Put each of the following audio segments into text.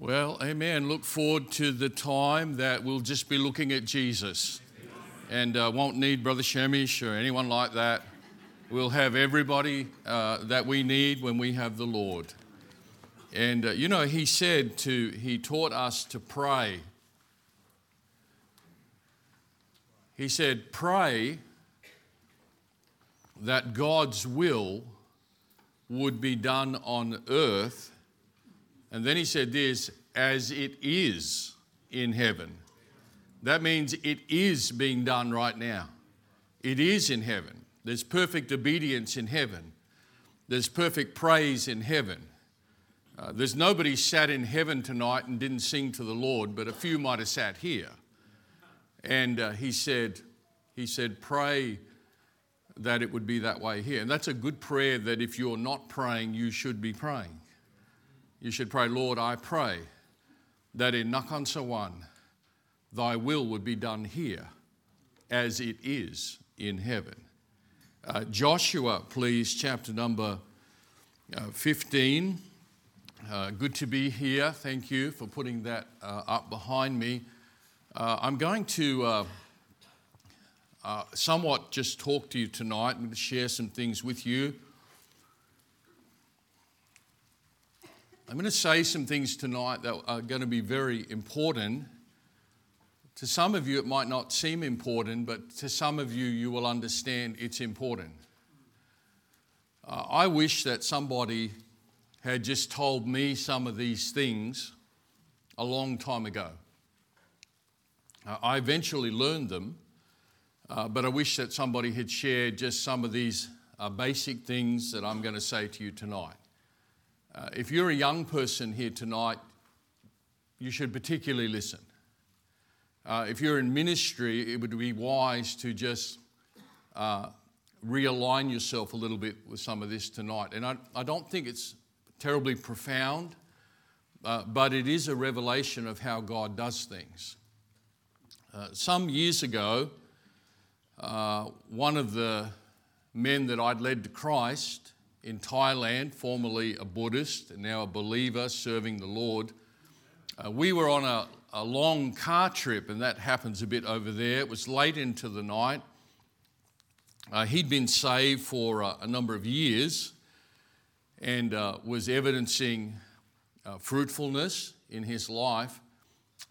Well, amen. Look forward to the time that we'll just be looking at Jesus and uh, won't need Brother Sehmish or anyone like that. We'll have everybody uh, that we need when we have the Lord. And uh, you know, he said to, he taught us to pray. He said, pray that God's will would be done on earth. And then he said this, as it is in heaven. That means it is being done right now. It is in heaven. There's perfect obedience in heaven. There's perfect praise in heaven. Uh, there's nobody sat in heaven tonight and didn't sing to the Lord, but a few might have sat here. And uh, he said, he said, pray that it would be that way here. And that's a good prayer that if you're not praying, you should be praying. You should pray, Lord, I pray that in Nakhon Sawan, thy will would be done here as it is in heaven. Uh, Joshua, please, chapter number uh, 15. Uh, good to be here. Thank you for putting that uh, up behind me. Uh, I'm going to uh, somewhat just talk to you tonight. To share some things with you. I'm going to say some things tonight that are going to be very important. To some of you, it might not seem important, but to some of you, you will understand it's important. Uh, I wish that somebody had just told me some of these things a long time ago. Uh, I eventually learned them, uh, but I wish that somebody had shared just some of these uh, basic things that I'm going to say to you tonight. Uh, if you're a young person here tonight, you should particularly listen. Uh, if you're in ministry, it would be wise to just uh, realign yourself a little bit with some of this tonight. And I, I don't think it's terribly profound, uh, but it is a revelation of how God does things. Uh, some years ago, uh, one of the men that I'd led to Christ in Thailand, formerly a Buddhist now a believer serving the Lord. Uh, we were on a, a, long car trip, and that happens a bit over there. It was late into the night. Uh, he'd been saved for uh, a number of years and uh, was evidencing uh, fruitfulness in his life.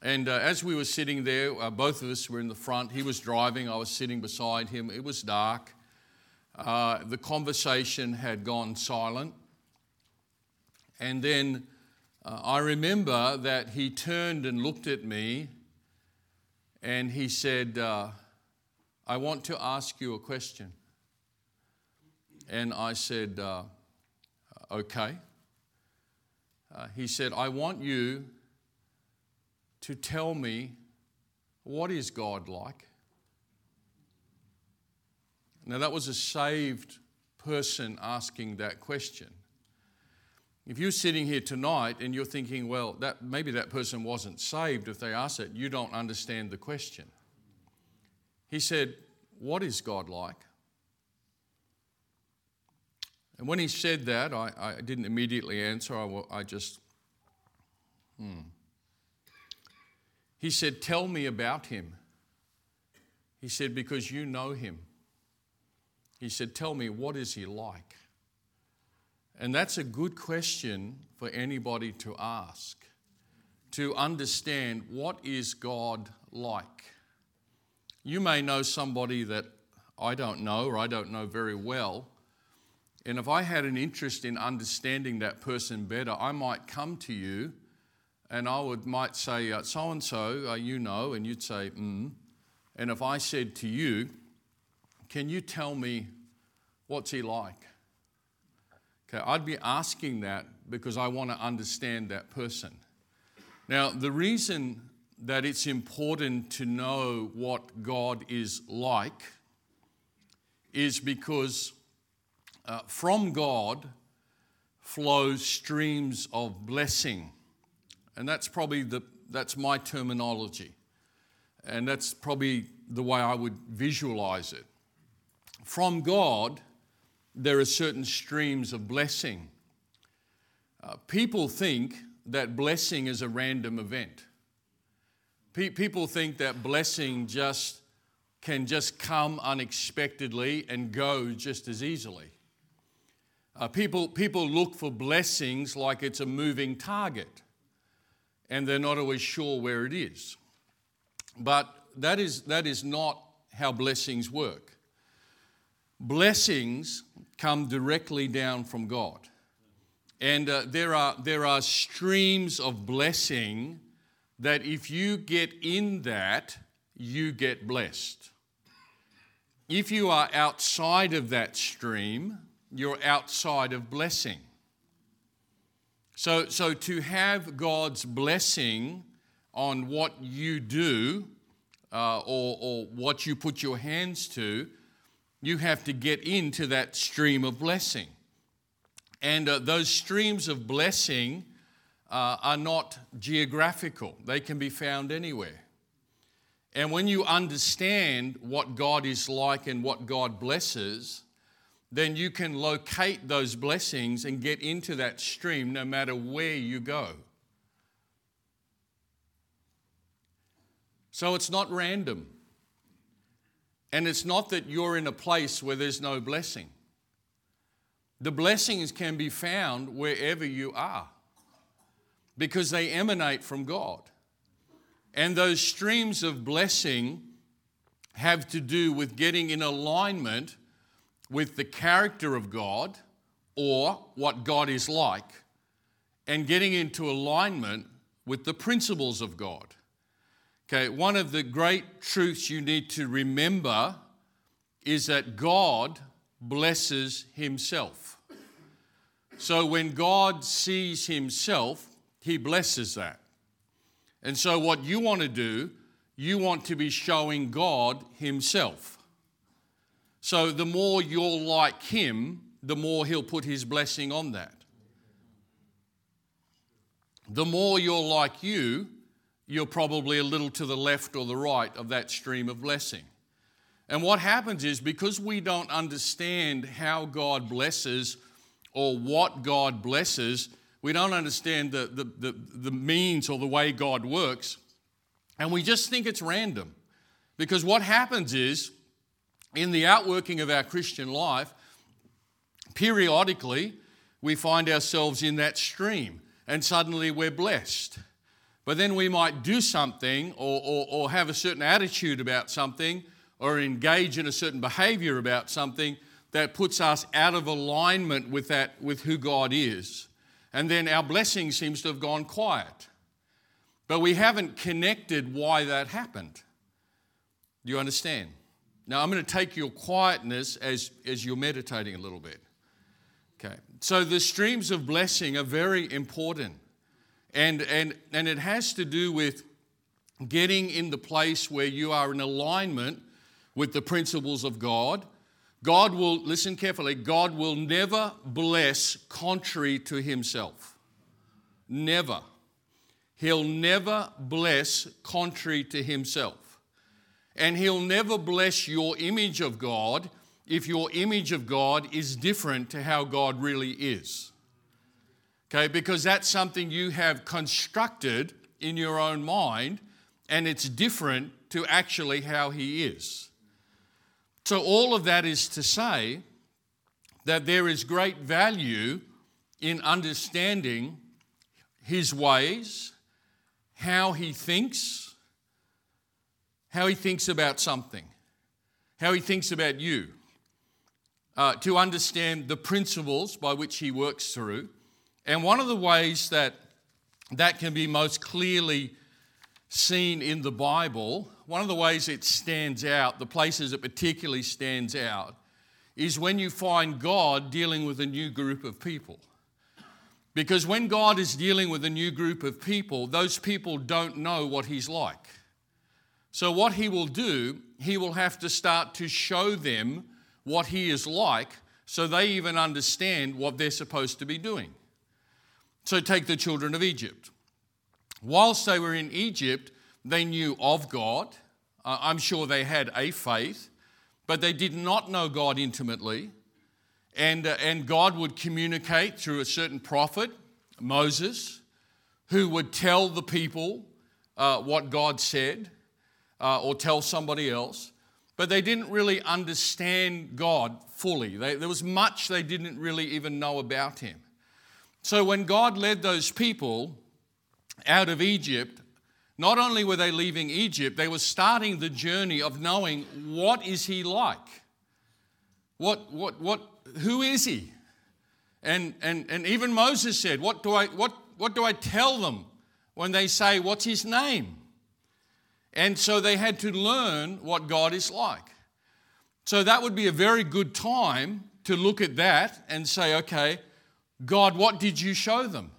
And uh, as we were sitting there, both of us were in the front. He was driving, I was sitting beside him. It was dark. Uh, the conversation had gone silent. And then uh, I remember that he turned and looked at me and he said, uh, I want to ask you a question. And I said, uh, Okay. Uh, he said, I want you to tell me what is God like? Now, that was a saved person asking that question. If you're sitting here tonight and you're thinking, well, that, maybe that person wasn't saved if they asked it, you don't understand the question. He said, What is God like? And when he said that, I, I didn't immediately answer. I, I just, hmm. He said, Tell me about him. He said, Because you know him. He said, Tell me, what is he like? And that's a good question for anybody to ask to understand what is God like. You may know somebody that I don't know or I don't know very well. And if I had an interest in understanding that person better, I might come to you and I would might say, so and so, you know, and you'd say, mm. And if I said to you, can you tell me what's he like? Okay, I'd be asking that because I want to understand that person. Now, the reason that it's important to know what God is like is because uh, from God flows streams of blessing. And that's probably the, that's my terminology. And that's probably the way I would visualize it from God, there are certain streams of blessing. Uh, people think that blessing is a random event. Pe- people think that blessing just can just come unexpectedly and go just as easily. Uh, people, people look for blessings like it's a moving target, and they're not always sure where it is. But that is, that is not how blessings work. Blessings come directly down from God. And uh, there, are, there are streams of blessing that if you get in that, you get blessed. If you are outside of that stream, you're outside of blessing. So, so to have God's blessing on what you do uh, or, or what you put your hands to, you have to get into that stream of blessing. And uh, those streams of blessing uh, are not geographical, they can be found anywhere. And when you understand what God is like and what God blesses, then you can locate those blessings and get into that stream no matter where you go. So it's not random. And it's not that you're in a place where there's no blessing. The blessings can be found wherever you are because they emanate from God. And those streams of blessing have to do with getting in alignment with the character of God or what God is like and getting into alignment with the principles of God. Okay, one of the great truths you need to remember is that God blesses Himself. So when God sees Himself, He blesses that. And so, what you want to do, you want to be showing God Himself. So, the more you're like Him, the more He'll put His blessing on that. The more you're like you, you're probably a little to the left or the right of that stream of blessing. And what happens is because we don't understand how God blesses or what God blesses, we don't understand the, the, the, the, means or the way God works, and we just think it's random. Because what happens is, in the outworking of our Christian life, periodically we find ourselves in that stream, and suddenly we're blessed. But then we might do something or, or, or have a certain attitude about something or engage in a certain behavior about something that puts us out of alignment with that with who God is and then our blessing seems to have gone quiet. But we haven't connected why that happened. Do you understand? Now, I'm going to take your quietness as, as you're meditating a little bit. Okay. So, the streams of blessing are very important. And, and, and it has to do with getting in the place where you are in alignment with the principles of God God will, listen carefully, God will never bless contrary to himself. Never. He'll never bless contrary to himself. And he'll never bless your image of God if your image of God is different to how God really is. Okay, because that's something you have constructed in your own mind and it's different to actually how he is. So, all of that is to say that there is great value in understanding his ways, how he thinks, how he thinks about something, how he thinks about you, uh, to understand the principles by which he works through. And one of the ways that that can be most clearly seen in the Bible, one of the ways it stands out, the places it particularly stands out, is when you find God dealing with a new group of people. Because when God is dealing with a new group of people, those people don't know what He's like. So, what He will do, He will have to start to show them what He is like so they even understand what they're supposed to be doing. So, take the children of Egypt. Whilst they were in Egypt, they knew of God. Uh, I'm sure they had a faith, but they did not know God intimately. And, uh, and God would communicate through a certain prophet, Moses, who would tell the people uh, what God said uh, or tell somebody else, but they didn't really understand God fully. They, there was much they didn't really even know about Him. So when God led those people out of Egypt, not only were they leaving Egypt, they were starting the journey of knowing what is He like? What, what, what, who is He? And, and, and even Moses said, what do, I, what, what do I tell them when they say, What's His name? And so they had to learn what God is like. So that would be a very good time to look at that and say, okay, God, what did you show them?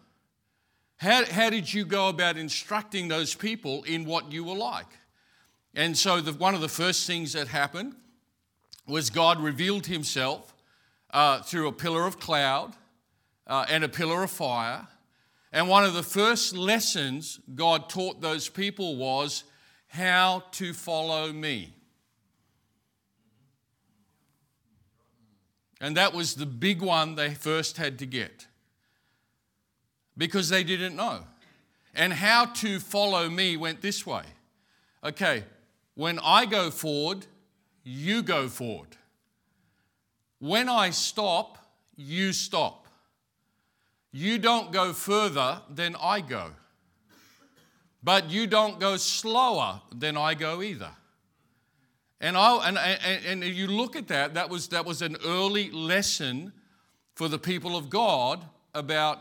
How, how did you go about instructing those people in what you were like? And so, the, one of the first things that happened was God revealed himself uh, through a pillar of cloud uh, and a pillar of fire. And one of the first lessons God taught those people was how to follow me. And that was the big one they first had to get because they didn't know. And how to follow me went this way. Okay, when I go forward, you go forward. When I stop, you stop. You don't go further than I go. But you don't go slower than I go either. And, I, and, and, and you look at that, that was, that was an early lesson for the people of God about,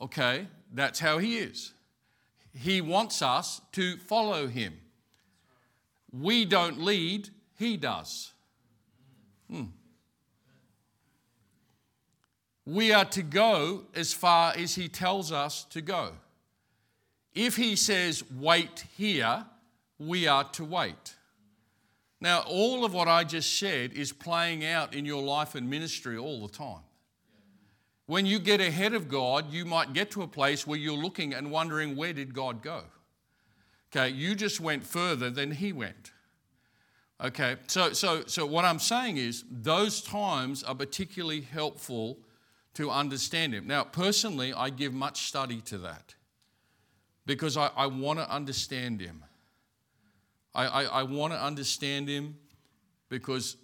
okay, that's how He is. He wants us to follow Him. We don't lead, He does. Hmm. We are to go as far as He tells us to go. If He says, wait here, we are to wait. Now, all of what I just said is playing out in your life and ministry all the time. When you get ahead of God, you might get to a place where you're looking and wondering, where did God go? Okay, you just went further than He went. Okay, so, so, so what I'm saying is those times are particularly helpful to understand Him. Now, personally, I give much study to that because I, I want to understand Him. I, I, I want to understand Him because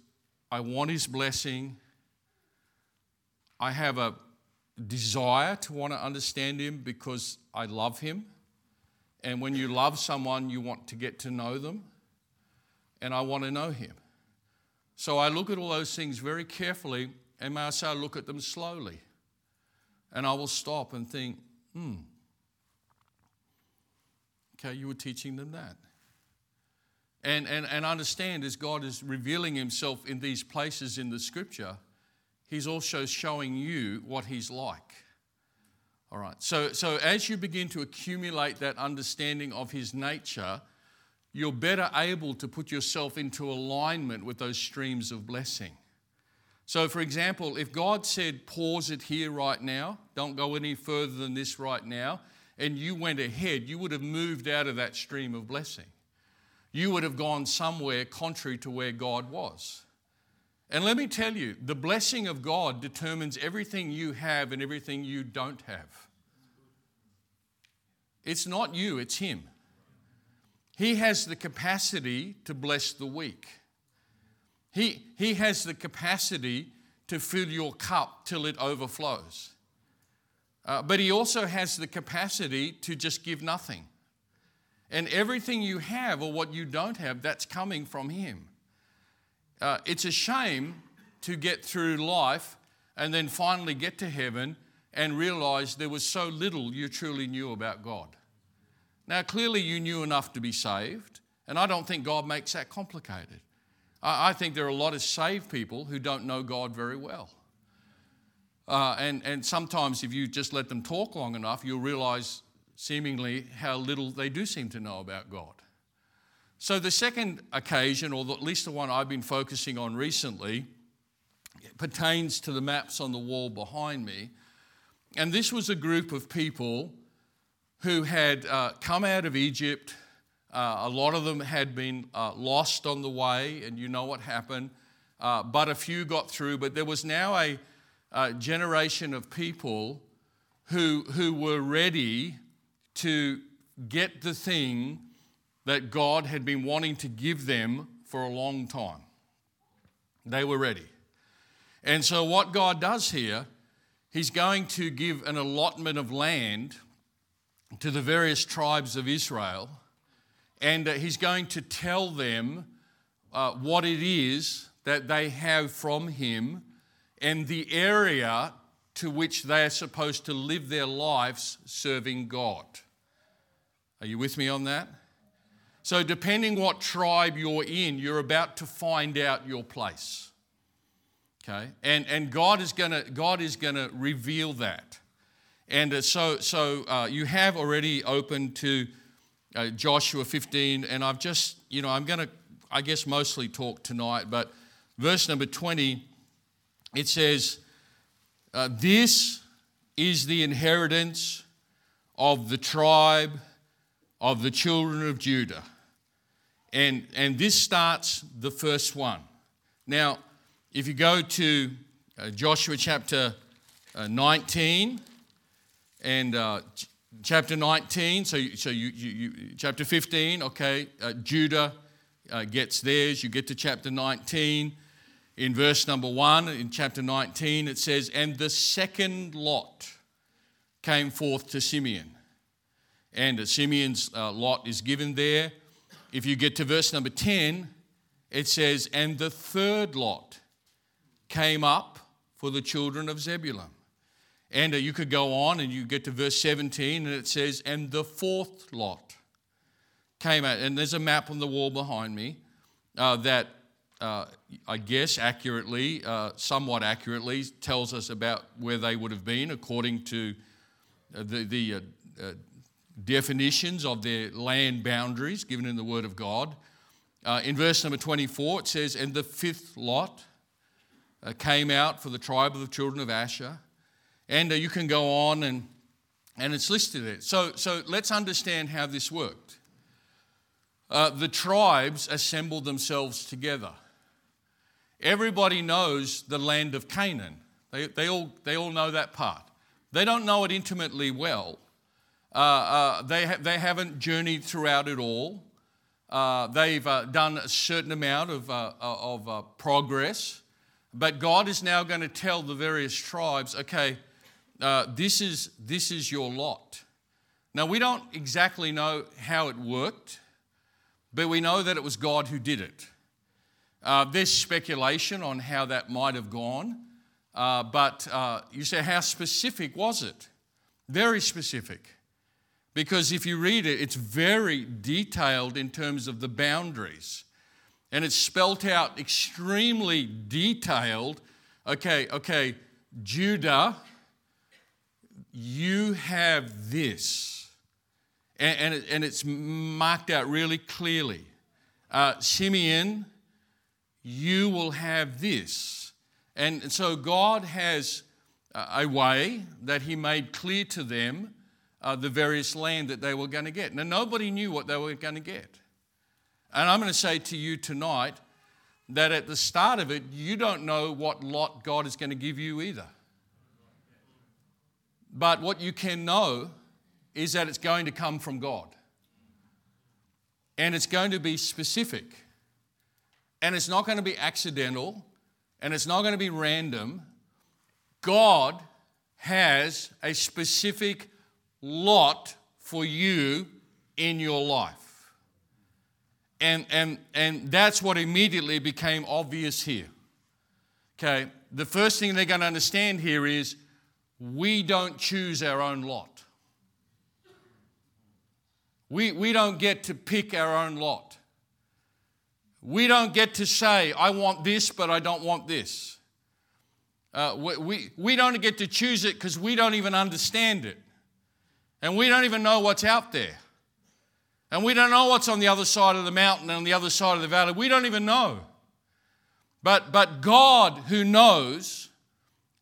I want His blessing. I have a desire to want to understand Him because I love Him. And when you love someone, you want to get to know them. And I want to know Him. So I look at all those things very carefully, and may I say, I look at them slowly. And I will stop and think, hmm, okay, you were teaching them that. And, and, and understand as God is revealing Himself in these places in the scripture, He's also showing you what He's like. All right, so, so as you begin to accumulate that understanding of His nature, you're better able to put yourself into alignment with those streams of blessing. So, for example, if God said, pause it here right now, don't go any further than this right now, and you went ahead, you would have moved out of that stream of blessing you would have gone somewhere contrary to where God was. And let me tell you, the blessing of God determines everything you have and everything you don't have. It's not you, it's Him. He has the capacity to bless the weak. He, he has the capacity to fill your cup till it overflows. Uh, but He also has the capacity to just give nothing. And everything you have or what you don't have, that's coming from Him. Uh, it's a shame to get through life and then finally get to heaven and realize there was so little you truly knew about God. Now, clearly, you knew enough to be saved, and I don't think God makes that complicated. I, I think there are a lot of saved people who don't know God very well. Uh, and, and sometimes, if you just let them talk long enough, you'll realize seemingly how little they do seem to know about God. So, the second occasion, or at least the one I've been focusing on recently, pertains to the maps on the wall behind me. And this was a group of people who had uh, come out of Egypt. Uh, a lot of them had been uh, lost on the way, and you know what happened. Uh, but a few got through. But there was now a, a generation of people who, who were ready to get the thing that God had been wanting to give them for a long time. They were ready. And so, what God does here, He's going to give an allotment of land to the various tribes of Israel, and uh, He's going to tell them uh, what it is that they have from Him and the area to which they are supposed to live their lives serving God. Are you with me on that? So, depending what tribe you're in, you're about to find out your place. Okay? And, and God is going to God is going to reveal that. And uh, so, so uh, you have already opened to uh, Joshua 15, and I've just, you know, I'm going to, I guess, mostly talk tonight, but verse number 20, it says, uh, This is the inheritance of the tribe of the children of Judah. And, and this starts the first one. Now, if you go to uh, Joshua chapter uh, 19 and uh, ch- chapter 19, so, so you, you, you chapter 15, okay, uh, Judah uh, gets theirs. You get to chapter 19 in verse number one, in chapter 19, it says, And the second lot came forth to Simeon. And Simeon's uh, lot is given there. If you get to verse number 10, it says, And the third lot came up for the children of Zebulun. And uh, you could go on and you get to verse 17, and it says, And the fourth lot came out. And there's a map on the wall behind me uh, that uh, I guess accurately, uh, somewhat accurately, tells us about where they would have been according to uh, the, the uh, definitions of their land boundaries given in the Word of God. Uh, in verse number 24, it says, And the fifth lot uh, came out for the tribe of the children of Asher. And uh, you can go on and, and it's listed there. So, so let's understand how this worked. Uh, the tribes assembled themselves together. Everybody knows the land of Canaan. They, they, all, they all know that part. They don't know it intimately well. Uh, uh, they, ha- they haven't journeyed throughout it all. Uh, they've uh, done a certain amount of, uh, of progress. But God is now going to tell the various tribes okay, this, is, this is your lot. Now, we don't exactly know how it worked, but we know that it was God who did it. There's speculation on how that might have gone, but you say, how specific was it? Very specific. Because if you read it, it's very detailed in terms of the boundaries. And it's spelt out extremely detailed. Okay, okay, Judah, you have this. And, and, it, and it's marked out really clearly. Uh, Simeon, you will have this. And so God has a way that He made clear to them uh, the various land that they were going to get. Now, nobody knew what they were going to get. And I'm going to say to you tonight that at the start of it, you don't know what lot God is going to give you either. But what you can know is that it's going to come from God. And it's going to be specific. And it's not going to be accidental and it's not going to be random. God has a specific lot for you in your life. And, and, and that's what immediately became obvious here. Okay, the first thing they're going to understand here is we don't choose our own lot. We, we don't get to pick our own lot. We don't get to say, I want this, but I don't want this. Uh, we, we, we don't get to choose it because we don't even understand it. And we don't even know what's out there. And we don't know what's on the other side of the mountain and on the other side of the valley. We don't even know. But, but God, who knows,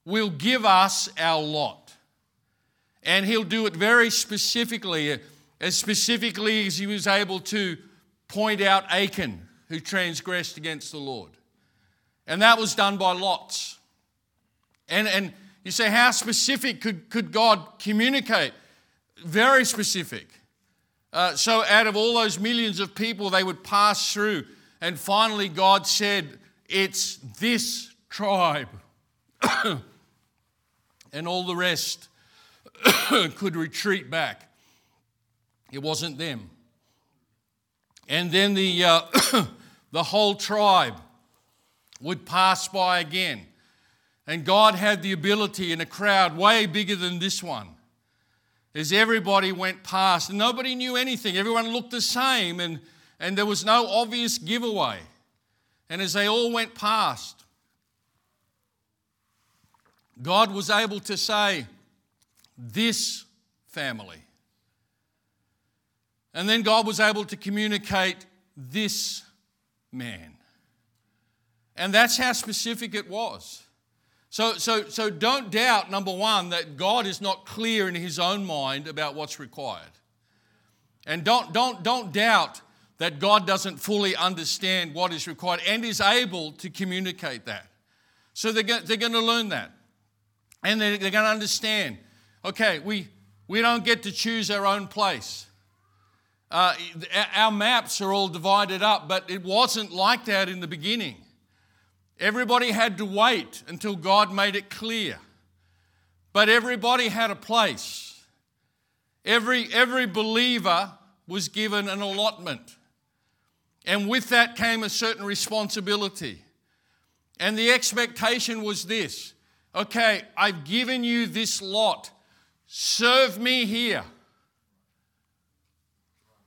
will give us our lot. And He'll do it very specifically, as specifically as He was able to point out Achan who transgressed against the Lord. And that was done by lots. And, and you say, how specific could, could God communicate? Very specific. Uh, so, out of all those millions of people, they would pass through. And finally, God said, It's this tribe. and all the rest could retreat back. It wasn't them. And then the, uh, the whole tribe would pass by again. And God had the ability in a crowd way bigger than this one. As everybody went past, nobody knew anything. Everyone looked the same, and, and there was no obvious giveaway. And as they all went past, God was able to say, This family. And then God was able to communicate, This man. And that's how specific it was. So, so, so don't doubt, number one, that God is not clear in his own mind about what's required. And don't, don't, don't doubt that God doesn't fully understand what is required and is able to communicate that. So they're, they're going to learn that. And they're, they're going to understand okay, we, we don't get to choose our own place. Uh, our maps are all divided up, but it wasn't like that in the beginning. Everybody had to wait until God made it clear. But everybody had a place. Every, every believer was given an allotment. And with that came a certain responsibility. And the expectation was this okay, I've given you this lot. Serve me here.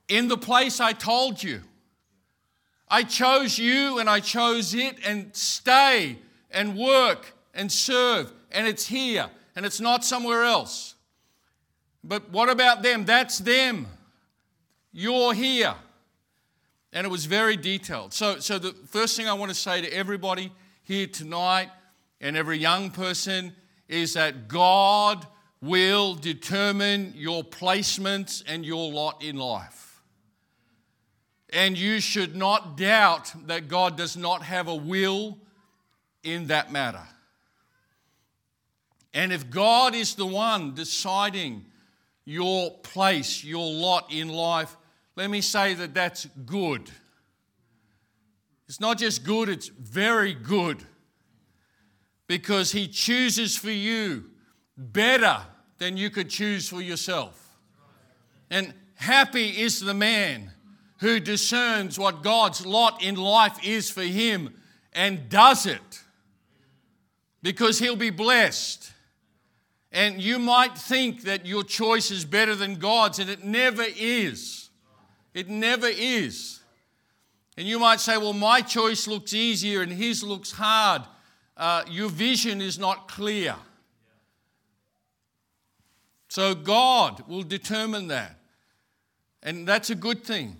In the place I told you. I chose you and I chose it and stay and work and serve. And it's here and it's not somewhere else. But what about them? That's them. You're here. And it was very detailed. So, so the first thing I want to say to everybody here tonight and every young person is that God will determine your placements and your lot in life. And you should not doubt that God does not have a will in that matter. And if God is the one deciding your place, your lot in life, let me say that that's good. It's not just good, it's very good. Because He chooses for you better than you could choose for yourself. And happy is the man who discerns what God's lot in life is for him and does it because he'll be blessed. And you might think that your choice is better than God's, and it never is. It never is. And you might say, well, my choice looks easier and his looks hard. Uh, your vision is not clear. So God will determine that. And that's a good thing.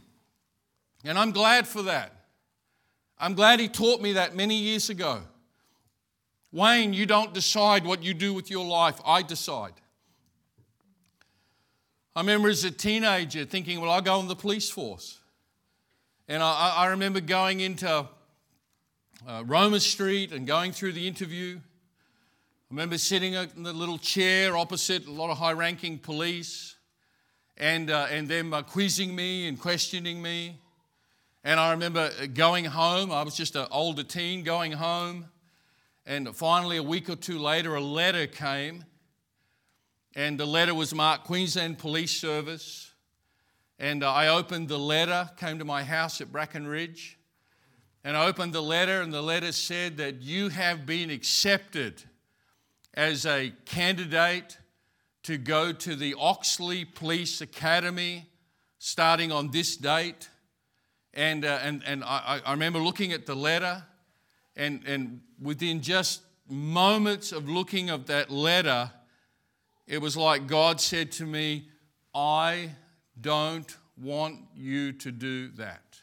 And I'm glad for that. I'm glad he taught me that many years ago. Wayne, you don't decide what you do with your life, I decide. I remember as a teenager thinking, well, I'll go in the police force. And I, I remember going into uh, Roma Street and going through the interview. I remember sitting in the little chair opposite a lot of high ranking police and, uh, and them uh, quizzing me and questioning me. And I remember going home, I was just an older teen going home. And finally, a week or two later, a letter came. And the letter was marked Queensland Police Service. And uh, I opened the letter, came to my house at Bracken Ridge. And I opened the letter, and the letter said that you have been accepted as a candidate to go to the Oxley Police Academy starting on this date. And, uh, and, and I, I remember looking at the letter, and, and within just moments of looking at that letter, it was like God said to me, I don't want you to do that.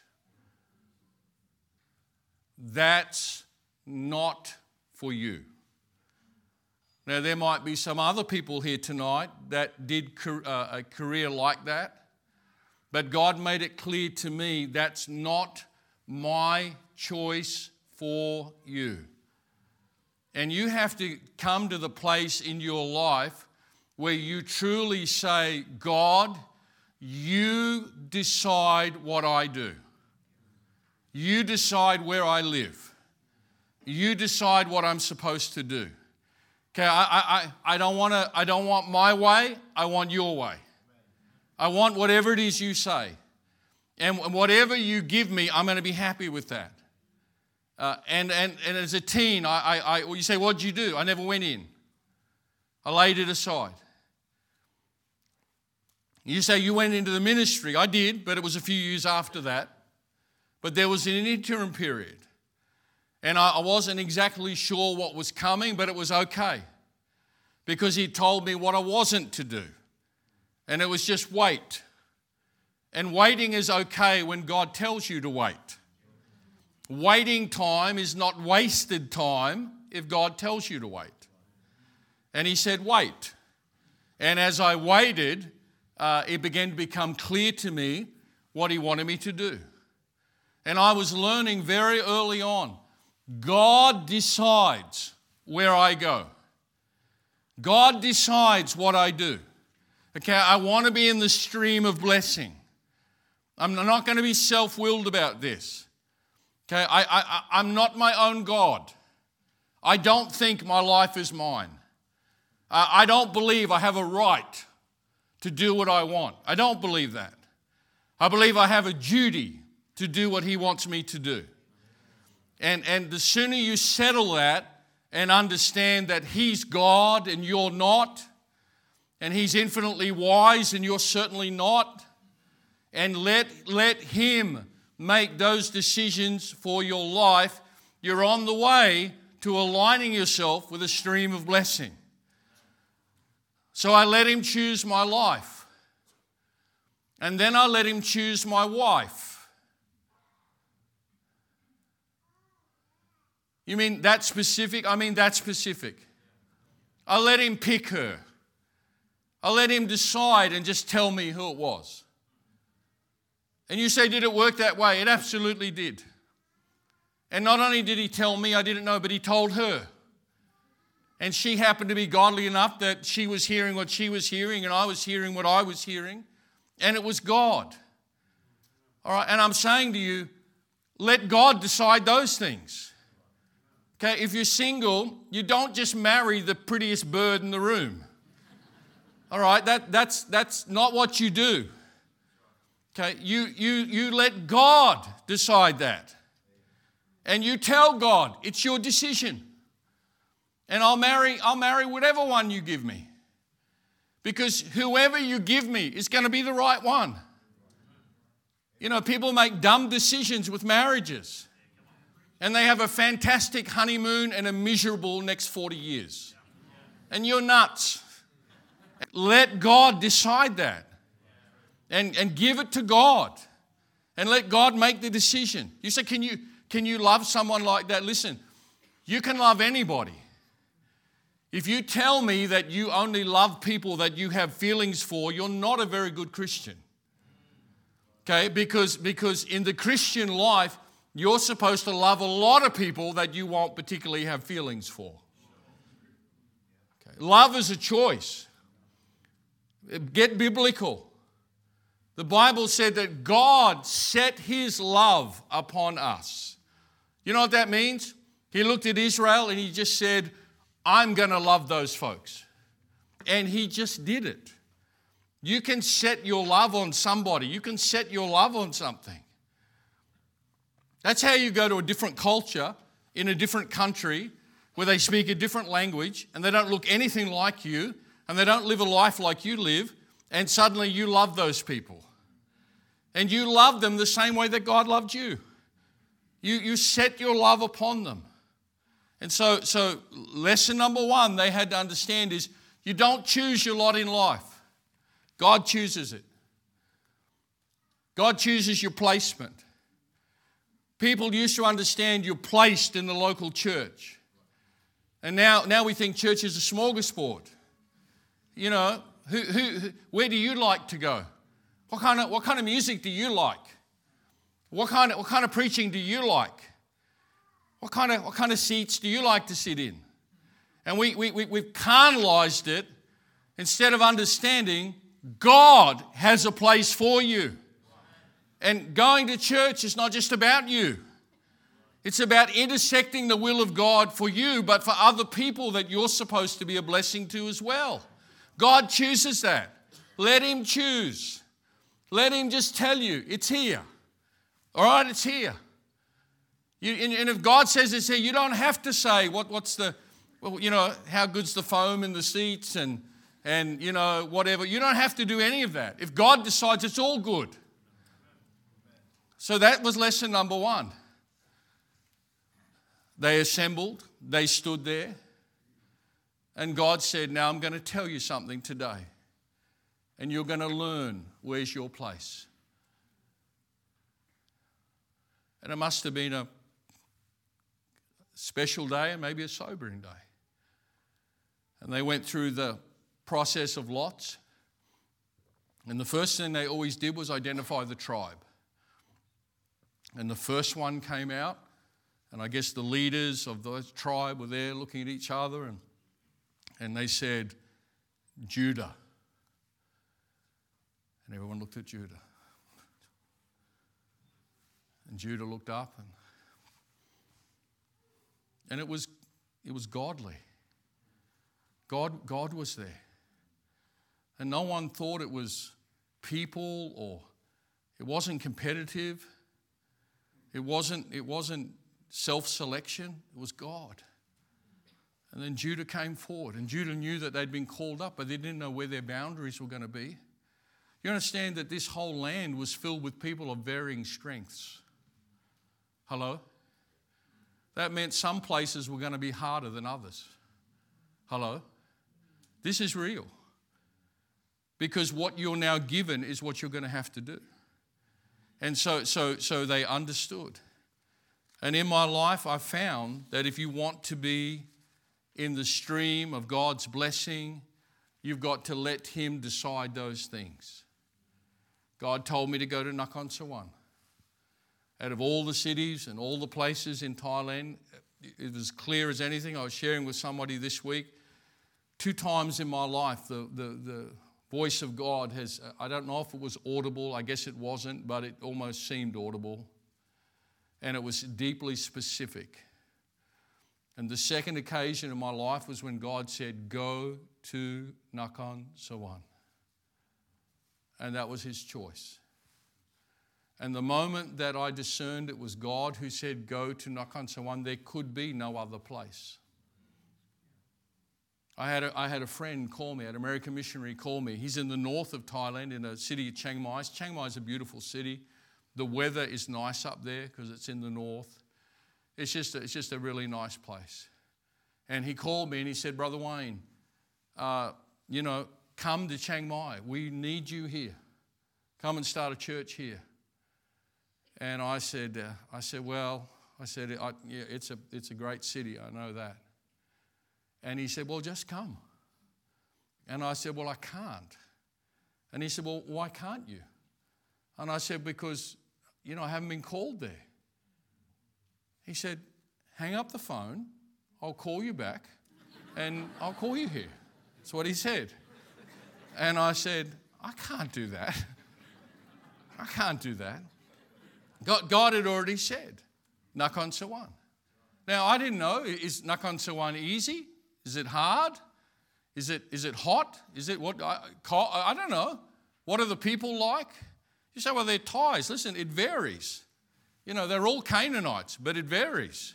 That's not for you. Now, there might be some other people here tonight that did uh, a career like that. But God made it clear to me that's not my choice for you. And you have to come to the place in your life where you truly say, God, you decide what I do. You decide where I live. You decide what I'm supposed to do. Okay, I, I, I, don't wanna, I don't want my way, I want your way. I want whatever it is you say. And whatever you give me, I'm going to be happy with that. Uh, and, and, and as a teen, I, I, I, well, you say, What'd you do? I never went in. I laid it aside. You say you went into the ministry. I did, but it was a few years after that. But there was an interim period. And I, I wasn't exactly sure what was coming, but it was okay. Because he told me what I wasn't to do. And it was just wait. And waiting is okay when God tells you to wait. Waiting time is not wasted time if God tells you to wait. And he said, Wait. And as I waited, uh, it began to become clear to me what he wanted me to do. And I was learning very early on God decides where I go, God decides what I do. Okay, I want to be in the stream of blessing. I'm not going to be self willed about this. Okay, I, I, I'm not my own God. I don't think my life is mine. I don't believe I have a right to do what I want. I don't believe that. I believe I have a duty to do what He wants me to do. And, and the sooner you settle that and understand that He's God and you're not, and He's infinitely wise and you're certainly not, and let, let Him make those decisions for your life, you're on the way to aligning yourself with a stream of blessing. So I let him choose my life. And then I let him choose my wife. You mean that specific? I mean that specific. I let him pick her. I let him decide and just tell me who it was. And you say, did it work that way? It absolutely did. And not only did he tell me, I didn't know, but he told her. And she happened to be godly enough that she was hearing what she was hearing, and I was hearing what I was hearing, and it was God. All right, and I'm saying to you, let God decide those things. Okay, if you're single, you don't just marry the prettiest bird in the room. All right, that, that's, that's not what you do. Okay, you, you, you let God decide that. And you tell God, it's your decision. And I'll marry, I'll marry whatever one you give me. Because whoever you give me is going to be the right one. You know, people make dumb decisions with marriages. And they have a fantastic honeymoon and a miserable next 40 years. And you're nuts. Let God decide that and, and give it to God and let God make the decision. You say, can you, can you love someone like that? Listen, you can love anybody. If you tell me that you only love people that you have feelings for, you're not a very good Christian. Okay, because, because in the Christian life, you're supposed to love a lot of people that you won't particularly have feelings for. Okay. Love is a choice. Get biblical. The Bible said that God set his love upon us. You know what that means? He looked at Israel and he just said, I'm going to love those folks. And he just did it. You can set your love on somebody, you can set your love on something. That's how you go to a different culture in a different country where they speak a different language and they don't look anything like you and they don't live a life like you live, and suddenly you love those people. And you love them the same way that God loved you. You, you set your love upon them. And so, so, lesson number one they had to understand is you don't choose your lot in life, God chooses it. God chooses your placement. People used to understand you're placed in the local church. And now, now we think church is a smorgasbord. You know, who, who, where do you like to go? What kind of, what kind of music do you like? What kind, of, what kind of preaching do you like? What kind of, what kind of seats do you like to sit in? And we, we, we, we've carnalized it Instead of understanding, God has a place for you. And going to church is not just about you. It's about intersecting the will of God for you, but for other people that you're supposed to be a blessing to as well. God chooses that. Let Him choose. Let Him just tell you, it's here. All right, it's here. You, and, and, if God says it's here, you don't have to say, what, what's the, well, you know, how good's the foam in the seats and, and, you know, whatever. You don't have to do any of that. If God decides it's all good. So that was lesson number one. They assembled, they stood there, and God said, Now I'm going to tell you something today, and you're going to learn where's your place. And it must have been a special day and maybe a sobering day. And they went through the process of lots. And the first thing they always did was identify the tribe. And the first one came out, and I guess the leaders of the tribe were there looking at each other, and, and they said, Judah. And everyone looked at Judah. And Judah looked up, and, and it, was, it was godly. God, God was there. And no one thought it was people or it wasn't competitive. It wasn't, it wasn't self selection, it was God. And then Judah came forward, and Judah knew that they'd been called up, but they didn't know where their boundaries were going to be. You understand that this whole land was filled with people of varying strengths. Hello? That meant some places were going to be harder than others. Hello? This is real. Because what you're now given is what you're going to have to do. And so, so, so they understood. And in my life, I found that if you want to be in the stream of God's blessing, you've got to let Him decide those things. God told me to go to Nakhon Sawan. Out of all the cities and all the places in Thailand, it was clear as anything. I was sharing with somebody this week. Two times in my life, the, the, the voice of God has, I don't know if it was audible, I guess it wasn't, but it almost seemed audible. And it was deeply specific. And the second occasion in my life was when God said, Go to Nakhon Sawan. And that was his choice. And the moment that I discerned it was God who said, Go to Nakhon Sawan, there could be no other place. I had, a, I had a friend call me, an American missionary call me. He's in the north of Thailand in a city of Chiang Mai. Chiang Mai is a beautiful city. The weather is nice up there because it's in the north. It's just, a, it's just a really nice place. And he called me and he said, Brother Wayne, uh, you know, come to Chiang Mai. We need you here. Come and start a church here. And I said, uh, I said, well, I said, I, yeah, it's a, it's a great city. I know that. And he said, Well, just come. And I said, Well, I can't. And he said, Well, why can't you? And I said, Because, you know, I haven't been called there. He said, Hang up the phone, I'll call you back, and I'll call you here. That's what he said. And I said, I can't do that. I can't do that. God, God had already said, Nakhon Sawan. Now, I didn't know, is Nakhon Sawan easy? Is it hard? Is it, is it hot? Is it what? I, I don't know. What are the people like? You say, well, they're Thais. Listen, it varies. You know, they're all Canaanites, but it varies.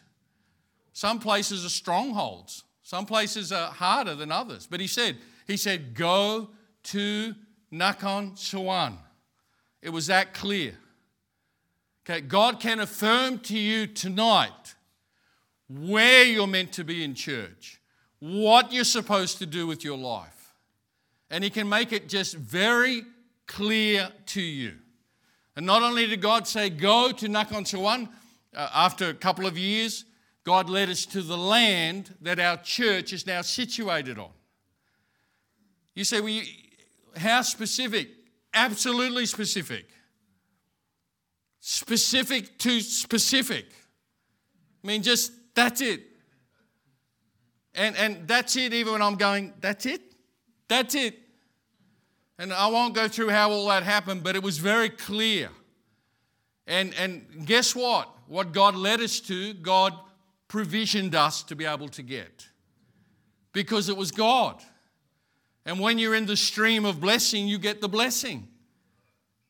Some places are strongholds. Some places are harder than others. But he said, he said, go to Nakhon Sawan. It was that clear. Okay, God can affirm to you tonight where you're meant to be in church what you're supposed to do with your life. And He can make it just very clear to you. And not only did God say, Go to Nakhon Sawan, uh, after a couple of years, God led us to the land that our church is now situated on. You say, well, how specific? Absolutely specific. Specific to specific. I mean, just that's it. And, and that's it, even when I'm going, that's it? That's it. And I won't go through how all that happened, but it was very clear. And, and guess what? What God led us to, God provisioned us to be able to get. Because it was God. And when you're in the stream of blessing, you get the blessing.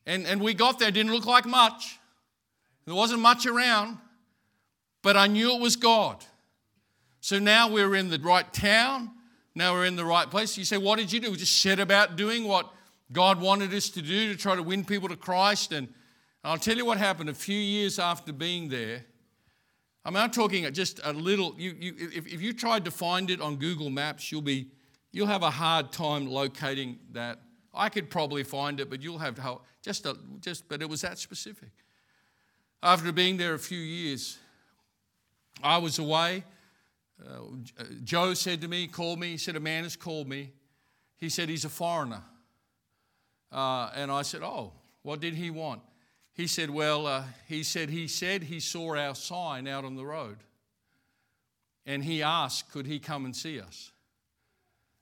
And, and we got there, it didn't look like much. There wasn't much around, but I knew it was God. So now we're in the right town. Now we're in the right place. You say, What did you do? We just set about doing what God wanted us to do to try to win people to Christ. And I'll tell you what happened a few years after being there. I mean, I'm talking just a little. You, you, if, if you tried to find it on Google Maps, you'll be, you'll have a hard time locating that. I could probably find it, but you'll have to just a, just. But it was that specific. After being there a few years, I was away. Uh, Joe said to me, called me, he said, A man has called me. He said, He's a foreigner. Uh, and I said, Oh, what did he want? He said, Well, uh, he said, he said he saw our sign out on the road. And he asked, Could he come and see us?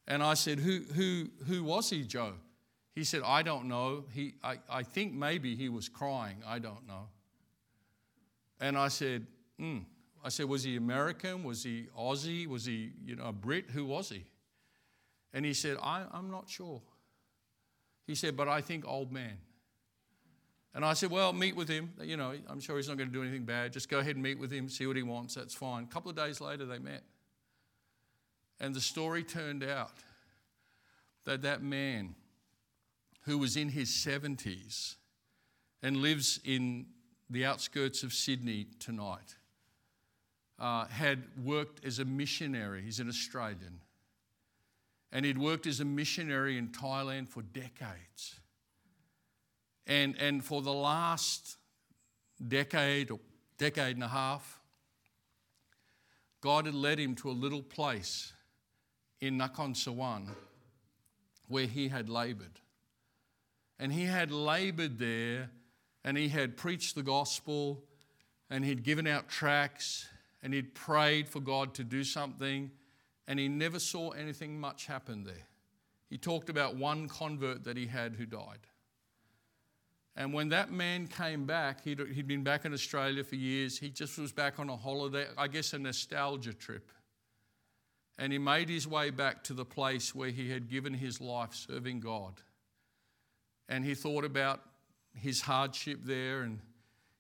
And I said, Who, who, who was he, Joe? He said, I don't know. He, I, I think maybe he was crying. I don't know. And I said, hmm. I said, was he American? Was he Aussie? Was he, you know, a Brit? Who was he? And he said, I, I'm not sure. He said, but I think old man. And I said, well, meet with him. You know, I'm sure he's not going to do anything bad. Just go ahead and meet with him, see what he wants. That's fine. A couple of days later, they met. And the story turned out that that man who was in his 70s and lives in the outskirts of Sydney tonight, uh, had worked as a missionary. He's an Australian. And he'd worked as a missionary in Thailand for decades. And, and for the last decade or decade and a half, God had led him to a little place in Nakhon Sawan where he had labored. And he had labored there and he had preached the gospel and he'd given out tracts and he'd prayed for God to do something and he never saw anything much happen there. He talked about one convert that he had who died. And when that man came back, he had been back in Australia for years. He just was back on a holiday, I guess a nostalgia trip. And he made his way back to the place where he had given his life serving God. And he thought about his hardship there and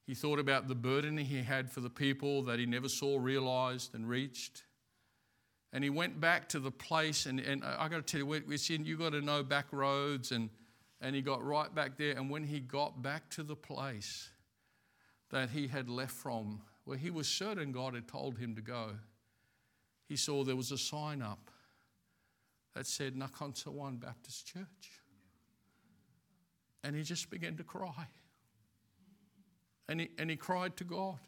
he thought about the burden he had for the people that he never saw realized and reached. And he went back to the place, and, and I got to tell you, it's in, you got to know back roads, and, and he got right back there. And when he got back to the place that he had left from, where he was certain God had told him to go, he saw there was a sign up that said Nakhon Sawan Baptist Church. And he just began to cry. And he, and he cried to God.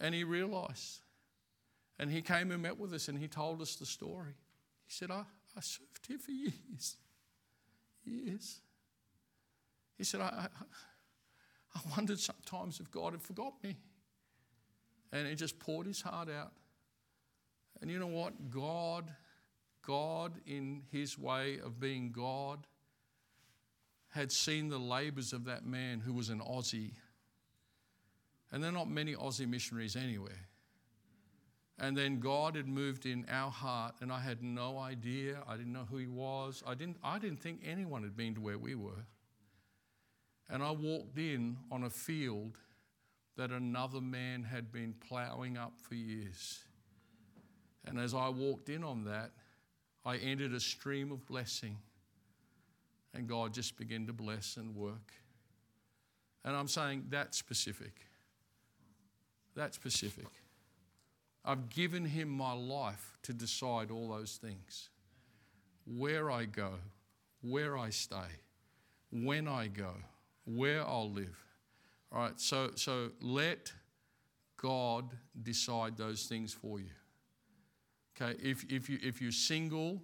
And he realized. And he came and met with us and he told us the story. He said, I, I served here for years. Years. He said, I, I, I wondered sometimes if God had forgot me. And he just poured his heart out. And you know what? God, God, in his way of being God, had seen the labors of that man who was an Aussie. And there are not many Aussie missionaries anywhere. And then God had moved in our heart, and I had no idea. I didn't know who he was. I didn't, I didn't think anyone had been to where we were. And I walked in on a field that another man had been plowing up for years. And as I walked in on that, I entered a stream of blessing and God just began to bless and work. And I'm saying that specific. That specific. I've given him my life to decide all those things. Where I go, where I stay, when I go, where I'll live. All right, so, so let God decide those things for you. Okay, if, if, you, if you're single,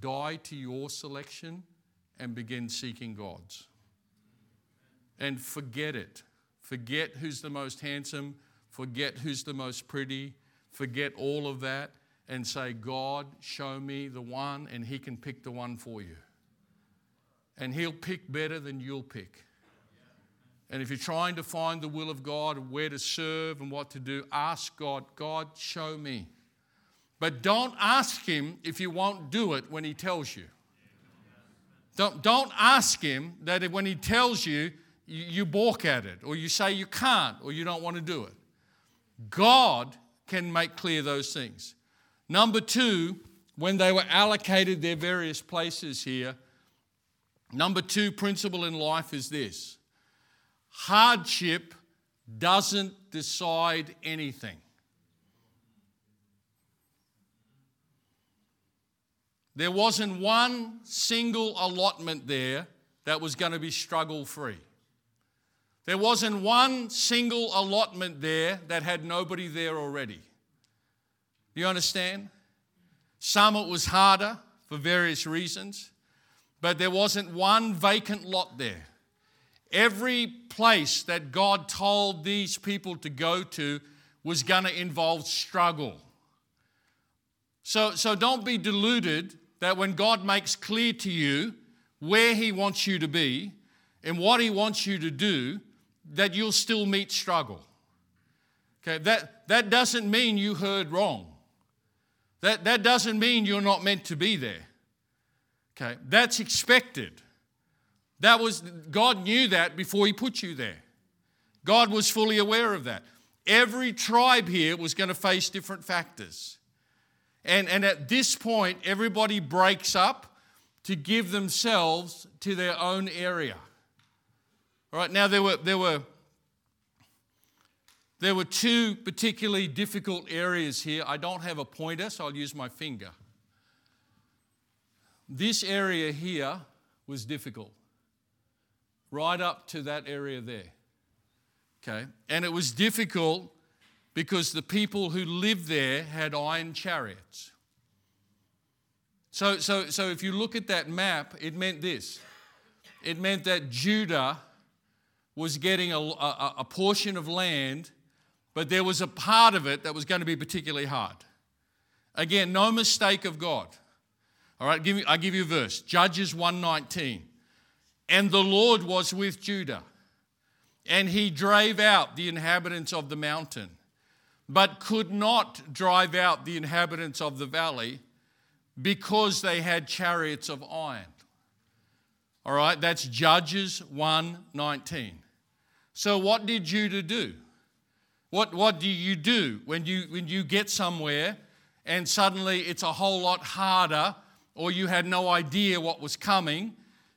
die to your selection and begin seeking God's. And forget it. Forget who's the most handsome, forget who's the most pretty, forget all of that, and say, God, show me the one, and He can pick the one for you. And He'll pick better than you'll pick. And if you're trying to find the will of God, where to serve and what to do, ask God, God, show me. But don't ask Him if you won't do it when He tells you. Don't, don't ask Him that when He tells you, you, you balk at it, or you say you can't, or you don't want to do it. God can make clear those things. Number two, when they were allocated their various places here, number two principle in life is this hardship doesn't decide anything. There wasn't one single allotment there that was going to be struggle free. There wasn't one single allotment there that had nobody there already. You understand? Some it was harder for various reasons, but there wasn't one vacant lot there. Every place that God told these people to go to was going to involve struggle. So, so don't be deluded that when God makes clear to you where He wants you to be and what He wants you to do, that you'll still meet struggle. Okay, that, that doesn't mean you heard wrong. That, that doesn't mean you're not meant to be there. Okay, that's expected. That was God knew that before he put you there. God was fully aware of that. Every tribe here was going to face different factors. And, and at this point, everybody breaks up to give themselves to their own area. All right, now there were, there were, there were two particularly difficult areas here. I don't have a pointer, so I'll use my finger. This area here was difficult, right up to that area there. Okay, and it was difficult because the people who lived there had iron chariots. So, so, so if you look at that map, it meant this it meant that Judah was getting a, a, a portion of land, but there was a part of it that was going to be particularly hard. Again, no mistake of God. All right, give me, I give you a verse. Judges 119. And the Lord was with Judah, and he drave out the inhabitants of the mountain, but could not drive out the inhabitants of the valley because they had chariots of iron. All right, that's Judges 119. So, what did Judah do? What, what do you do when you, when you get somewhere and suddenly it's a whole lot harder, or you had no idea what was coming,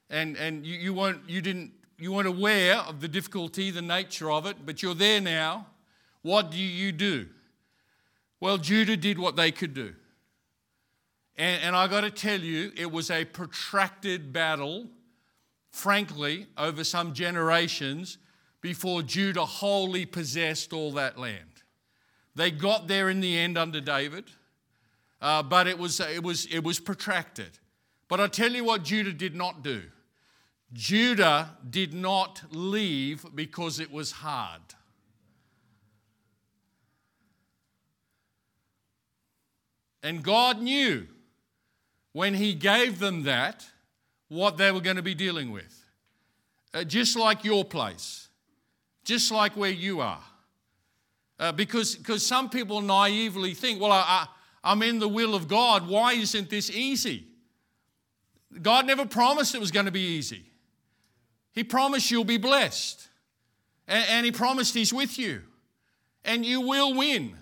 and, and you, you, weren't, you, didn't, you weren't aware of the difficulty, the nature of it, but you're there now? What do you do? Well, Judah did what they could do. And, and I got to tell you, it was a protracted battle, frankly, over some generations before Judah wholly possessed all that land. They got there in the end under David, uh, but it was, it, was, it was protracted. But I tell you what Judah did not do Judah did not leave because it was hard. And God knew when He gave them that what they were going to be dealing with. Uh, just like your place just like where you are. Uh, because because some people naively think, well, I, I, I'm in the will of God. Why isn't this easy? God never promised it was going to be easy. He promised you'll be blessed. And, and He promised He's with you. And you will win.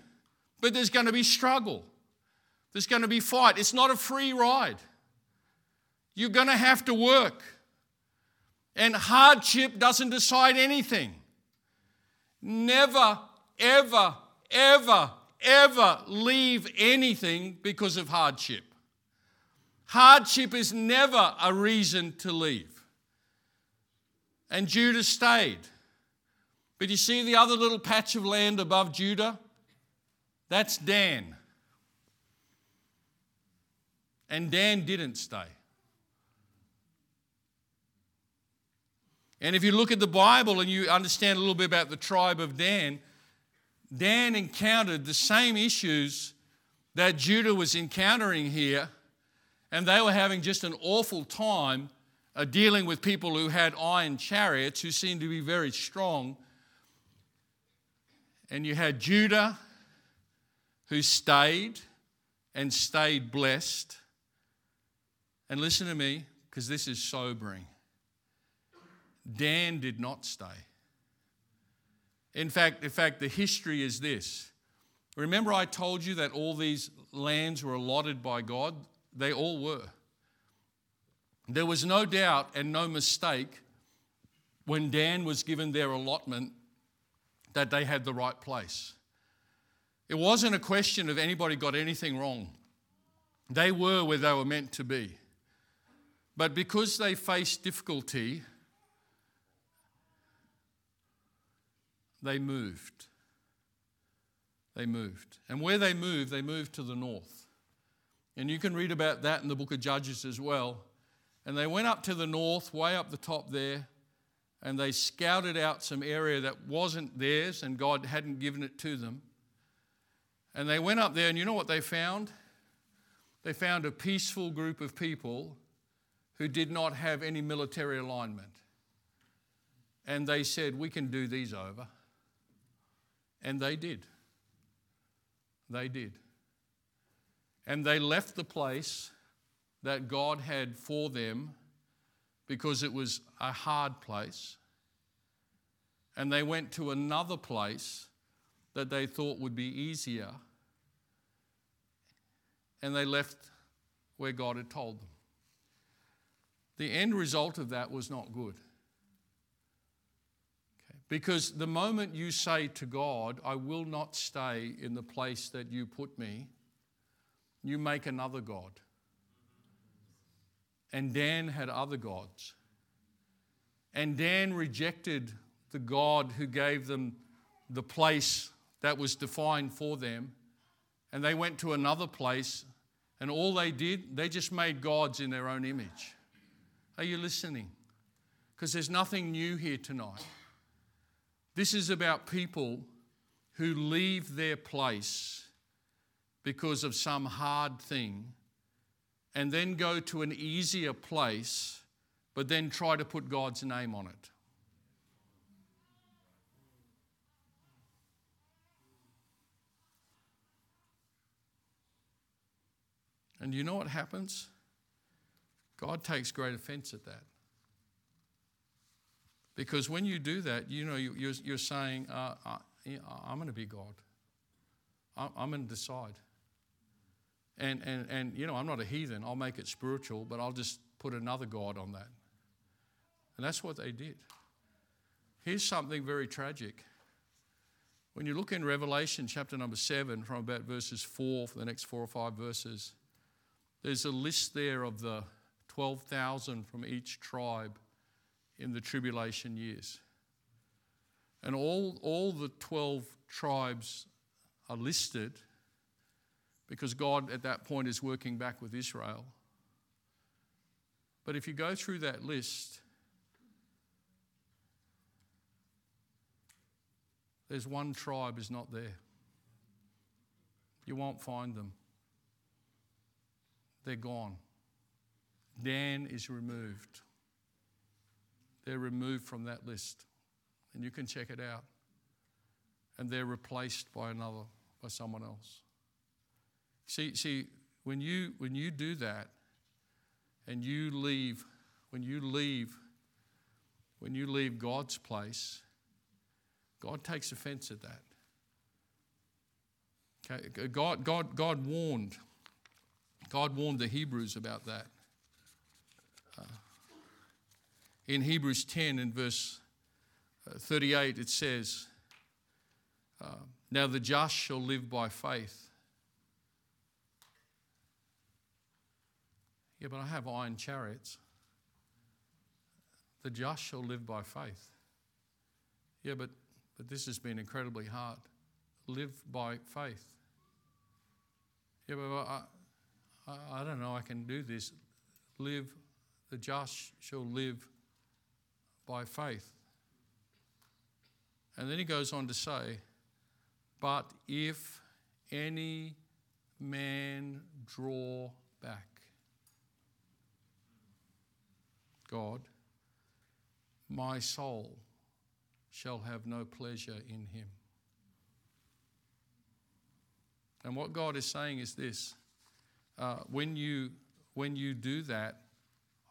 But there's going to be struggle, there's going to be fight. It's not a free ride. You're going to have to work. And hardship doesn't decide anything. Never, ever, ever, ever leave anything because of hardship. Hardship is never a reason to leave. And Judah stayed. But you see the other little patch of land above Judah? That's Dan. And Dan didn't stay. And if you look at the Bible and you understand a little bit about the tribe of Dan, Dan encountered the same issues that Judah was encountering here, and they were having just an awful time uh, dealing with people who had iron chariots who seemed to be very strong. And you had Judah who stayed and stayed blessed. And listen to me, because this is sobering. Dan did not stay. In fact, in fact, the history is this. Remember, I told you that all these lands were allotted by God? They all were. There was no doubt and no mistake when Dan was given their allotment that they had the right place. It wasn't a question of anybody got anything wrong. They were where they were meant to be. But because they faced difficulty, they moved. They moved. And where they moved, they moved to the north. And you can read about that in the book of Judges as well. And they went up to the north, way up the top there, and they scouted out some area that wasn't theirs and God hadn't given it to them. And they went up there, and you know what they found? They found a peaceful group of people who did not have any military alignment. And they said, We can do these over. And they did. They did. And they left the place that God had for them because it was a hard place. And they went to another place that they thought would be easier. And they left where God had told them. The end result of that was not good. Because the moment you say to God, I will not stay in the place that you put me, you make another God. And Dan had other gods. And Dan rejected the God who gave them the place that was defined for them. And they went to another place, and all they did, they just made gods in their own image. Are you listening? Because there's nothing new here tonight. This is about people who leave their place because of some hard thing and then go to an easier place, but then try to put God's name on it. And you know what happens? God takes great offense at that. Because when you do that, you know, you're, you're saying, uh, uh I'm going to be God. I'm going to decide. And, and, and, you know, I'm not a heathen. I'll make it spiritual, but I'll just put another God on that. And that's what they did. Here's something very tragic. When you look in Revelation chapter number 7, from about verses 4 for the next four or five verses, there's a list there of the 12,000 from each tribe in the tribulation years. And all, all the 12 tribes are listed because God at that point is working back with Israel. But if you go through that list, there's one tribe is not there. You won't find them. They're gone. Dan is removed. They're removed from that list. And you can check it out. And they're replaced by another, by someone else. See, see, when you when you do that, and you leave, when you leave, when you leave God's place, God takes offense at that. Okay, God, God, God warned. God warned the Hebrews about that. Uh, in Hebrews 10 and verse uh, 38, it says, uh, Now the just shall live by faith. Yeah, but I have iron chariots. The just shall live by faith. Yeah, but, but this has been incredibly hard. Live by faith. Yeah, but I, I, I don't know, I can do this. Live, the just shall live by faith. And then he goes on to say, But if any man draw back? God, my soul shall have no pleasure in him. And what God is saying is this uh, when, you, when you do that,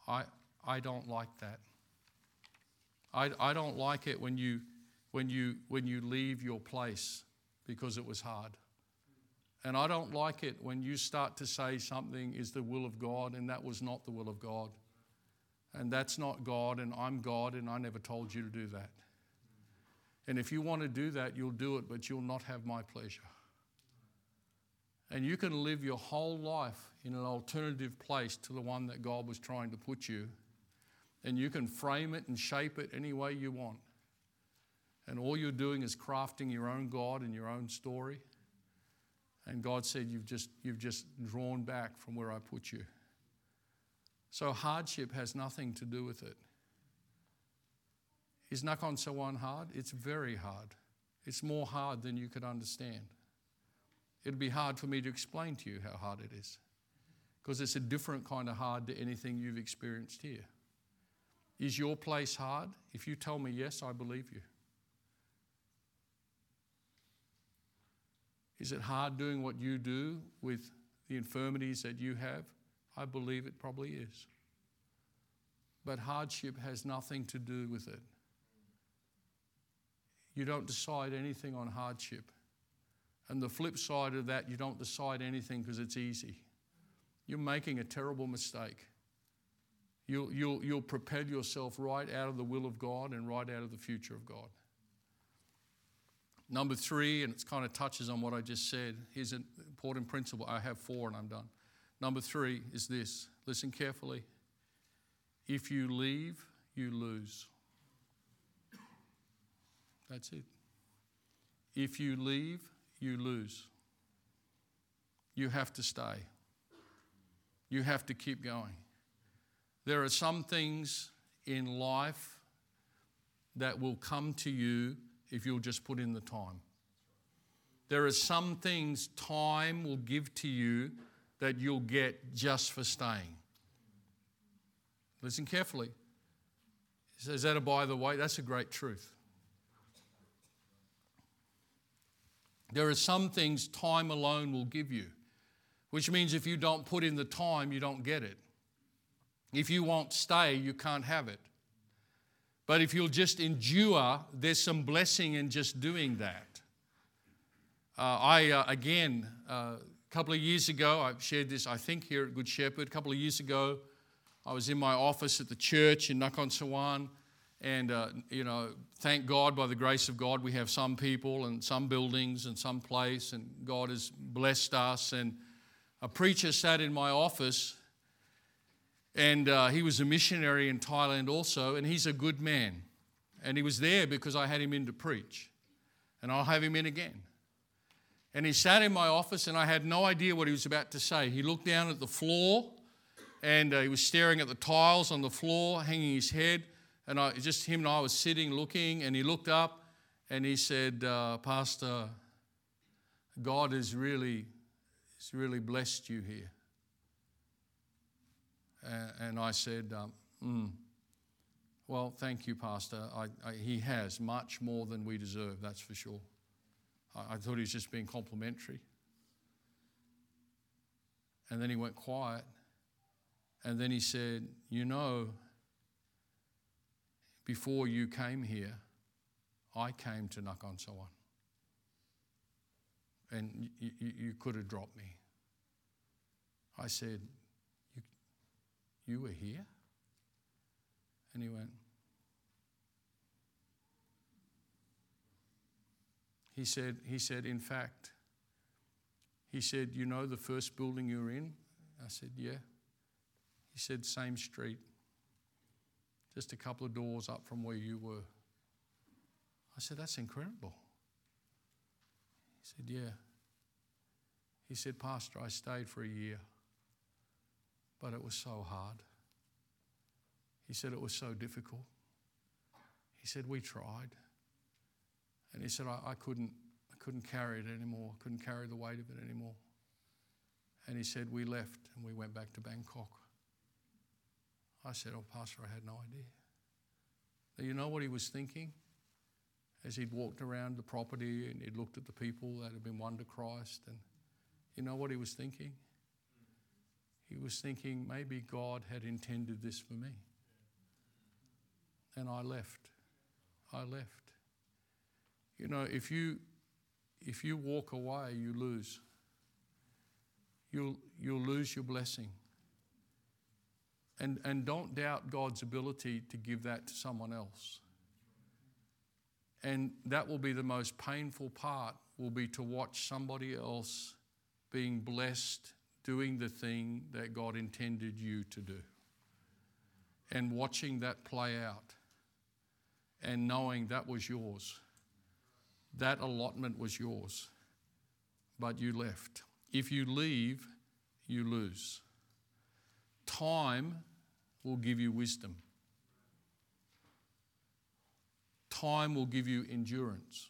I, I don't like that. I, I don't like it when you, when, you, when you leave your place because it was hard. And I don't like it when you start to say something is the will of God and that was not the will of God. And that's not God and I'm God and I never told you to do that. And if you want to do that, you'll do it, but you'll not have my pleasure. And you can live your whole life in an alternative place to the one that God was trying to put you. And you can frame it and shape it any way you want. And all you're doing is crafting your own God and your own story. And God said, You've just, you've just drawn back from where I put you. So hardship has nothing to do with it. Is Nakhon Sawan hard? It's very hard. It's more hard than you could understand. It'd be hard for me to explain to you how hard it is because it's a different kind of hard to anything you've experienced here. Is your place hard? If you tell me yes, I believe you. Is it hard doing what you do with the infirmities that you have? I believe it probably is. But hardship has nothing to do with it. You don't decide anything on hardship. And the flip side of that, you don't decide anything because it's easy. You're making a terrible mistake. You'll, you'll, you'll propel yourself right out of the will of God and right out of the future of God. Number three, and it kind of touches on what I just said, here's an important principle. I have four and I'm done. Number three is this listen carefully. If you leave, you lose. That's it. If you leave, you lose. You have to stay. You have to keep going. There are some things in life that will come to you if you'll just put in the time. There are some things time will give to you that you'll get just for staying. Listen carefully. Is that a by the way? That's a great truth. There are some things time alone will give you, which means if you don't put in the time, you don't get it. If you won't stay, you can't have it. But if you'll just endure, there's some blessing in just doing that. Uh, I, uh, again, uh, a couple of years ago, I shared this, I think, here at Good Shepherd. A couple of years ago, I was in my office at the church in Nakhon Sawan and, uh, you know, thank God by the grace of God, we have some people and some buildings and some place, and God has blessed us. And a preacher sat in my office, and uh, he was a missionary in Thailand also, and he's a good man. And he was there because I had him in to preach, and I'll have him in again. And he sat in my office, and I had no idea what he was about to say. He looked down at the floor, and uh, he was staring at the tiles on the floor, hanging his head and I, just him and I was sitting looking, and he looked up and he said, uh, Pastor, God has really, has really blessed you here. And I said, um, mm, Well, thank you, Pastor. I, I, he has much more than we deserve, that's for sure. I, I thought he was just being complimentary. And then he went quiet. And then he said, You know, before you came here, I came to Nakhon Sawan. And you, you, you could have dropped me. I said, you were here? And he went, He said, he said, in fact, he said, You know the first building you were in? I said, Yeah. He said, Same street just a couple of doors up from where you were. I said, That's incredible. He said, Yeah. He said, Pastor, I stayed for a year, but it was so hard. He said, It was so difficult. He said, We tried. And he said, I, I couldn't, I couldn't carry it anymore. I couldn't carry the weight of it anymore. And he said, We left and we went back to Bangkok. I said, Oh, Pastor, I had no idea. Now, you know what he was thinking? As he'd walked around the property and he'd looked at the people that had been won to Christ, and you know what he was thinking? He was thinking, maybe God had intended this for me. And I left. I left. You know, if you if you walk away, you lose. You'll, you'll lose your blessing. And, and don't doubt God's ability to give that to someone else. And that will be the most painful part, will be to watch somebody else being blessed doing the thing that God intended you to do. And watching that play out and knowing that was yours. That allotment was yours, but you left. If you leave, you lose. Time will give you wisdom. Time will give you endurance.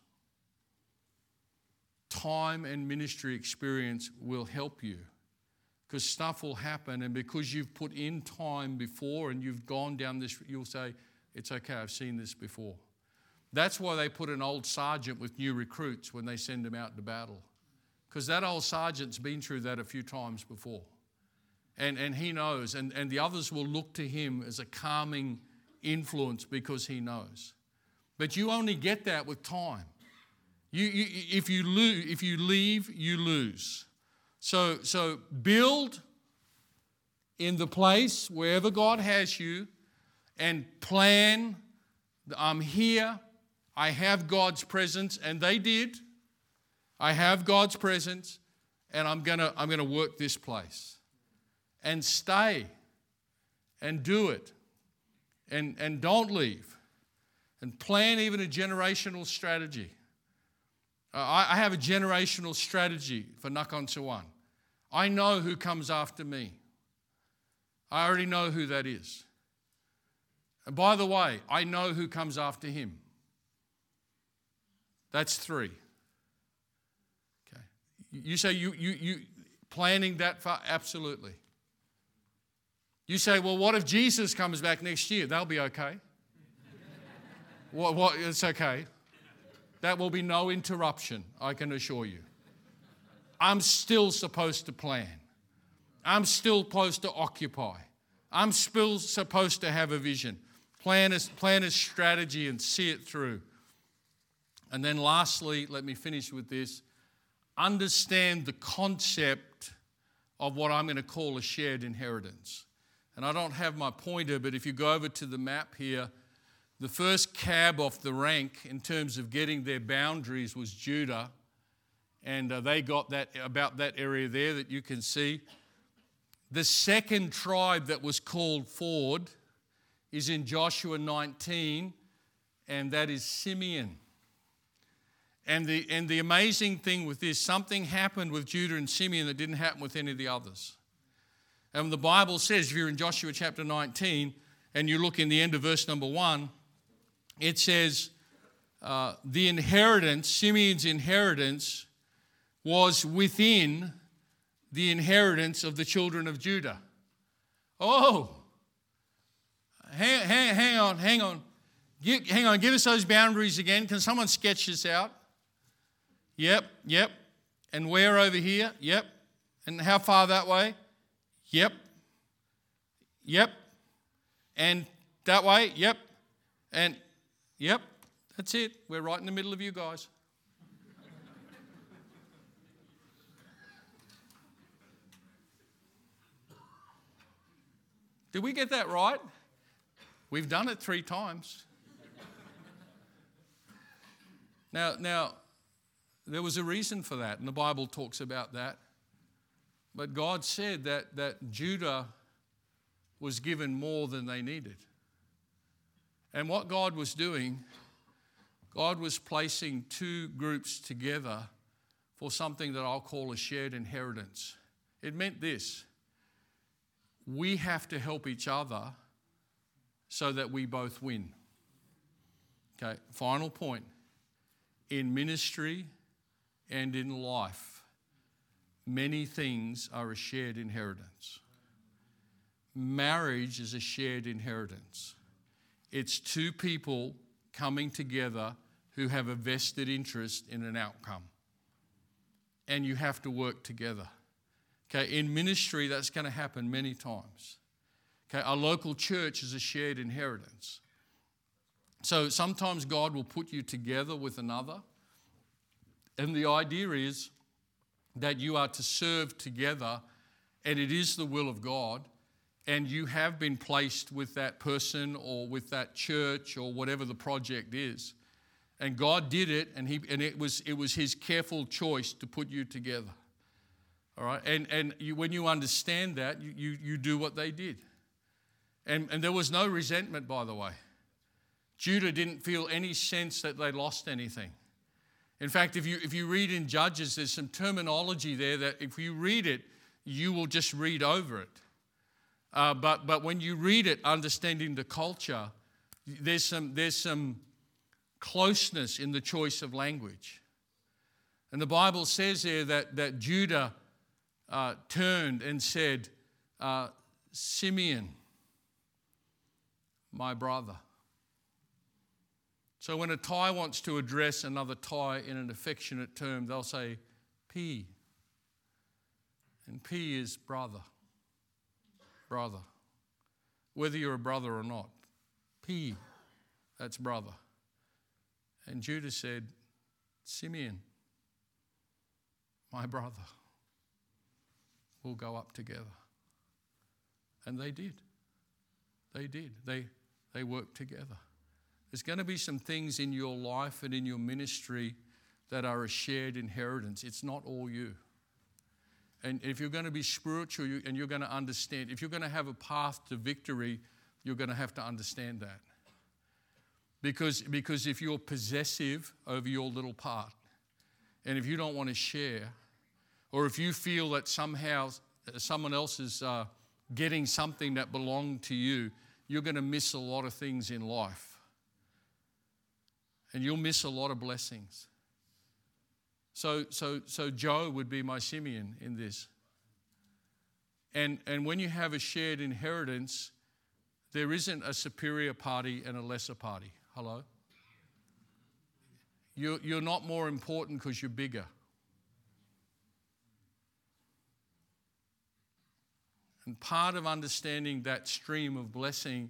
Time and ministry experience will help you because stuff will happen, and because you've put in time before and you've gone down this, you'll say, It's okay, I've seen this before. That's why they put an old sergeant with new recruits when they send them out to battle. Because that old sergeant's been through that a few times before. And, and he knows, and, and the others will look to him as a calming influence because he knows. But you only get that with time. You, you, if, you lose, if you leave, you lose. So, so build in the place wherever God has you and plan. I'm here. I have God's presence, and they did. I have God's presence, and I'm gonna, I'm gonna work this place. And stay and do it. And, and don't leave. And plan even a generational strategy. Uh, I, have a generational strategy for Nakhon Sawan. I know who comes after me. I already know who that is. And by the way, I know who comes after him. That's three. Okay. You say you, you, you planning that far? Absolutely. You say, well, what if Jesus comes back next year? That'll be okay. what, what, it's okay. That will be no interruption, I can assure you. I'm still supposed to plan. I'm still supposed to occupy. I'm still supposed to have a vision. Plan a, plan a strategy and see it through. And then, lastly, let me finish with this understand the concept of what I'm going to call a shared inheritance. And I don't have my pointer, but if you go over to the map here, the first cab off the rank in terms of getting their boundaries was Judah. And uh, they got that about that area there that you can see. The second tribe that was called forward is in Joshua 19, and that is Simeon. And the, and the amazing thing with this, something happened with Judah and Simeon that didn't happen with any of the others. And the Bible says, if you're in Joshua chapter 19 and you look in the end of verse number one, it says, uh, the inheritance, Simeon's inheritance, was within the inheritance of the children of Judah. Oh, hang, hang, hang on, hang on. Give, hang on, give us those boundaries again. Can someone sketch this out? Yep, yep. And where over here? Yep. And how far that way? Yep. Yep. And that way? Yep. And yep. That's it. We're right in the middle of you guys. Did we get that right? We've done it three times. now, now, there was a reason for that, and the Bible talks about that. But God said that, that Judah was given more than they needed. And what God was doing, God was placing two groups together for something that I'll call a shared inheritance. It meant this we have to help each other so that we both win. Okay, final point. In ministry, and in life, many things are a shared inheritance. Marriage is a shared inheritance. It's two people coming together who have a vested interest in an outcome. And you have to work together. Okay, in ministry, that's going to happen many times. Okay, our local church is a shared inheritance. So sometimes God will put you together with another. And the idea is that you are to serve together, and it is the will of God. And you have been placed with that person or with that church or whatever the project is. And God did it, and, he, and it, was, it was His careful choice to put you together. All right? And, and you, when you understand that, you, you, you do what they did. And, and there was no resentment, by the way. Judah didn't feel any sense that they lost anything. In fact, if you, if you read in Judges, there's some terminology there that if you read it, you will just read over it. Uh, but, but when you read it, understanding the culture, there's some, there's some closeness in the choice of language. And the Bible says there that, that Judah uh, turned and said, uh, Simeon, my brother. So when a Thai wants to address another Thai in an affectionate term, they'll say P. And P is brother. Brother. Whether you're a brother or not. P, that's brother. And Judah said, Simeon, my brother, we'll go up together. And they did. They did. They, they worked together. There's going to be some things in your life and in your ministry that are a shared inheritance. It's not all you. And if you're going to be spiritual and you're going to understand, if you're going to have a path to victory, you're going to have to understand that. Because, because if you're possessive over your little part, and if you don't want to share, or if you feel that somehow someone else is uh, getting something that belonged to you, you're going to miss a lot of things in life. And you'll miss a lot of blessings. So, so, so Joe would be my Simeon in this. And, and when you have a shared inheritance, there isn't a superior party and a lesser party. Hello? You're, you're not more important because you're bigger. And part of understanding that stream of blessing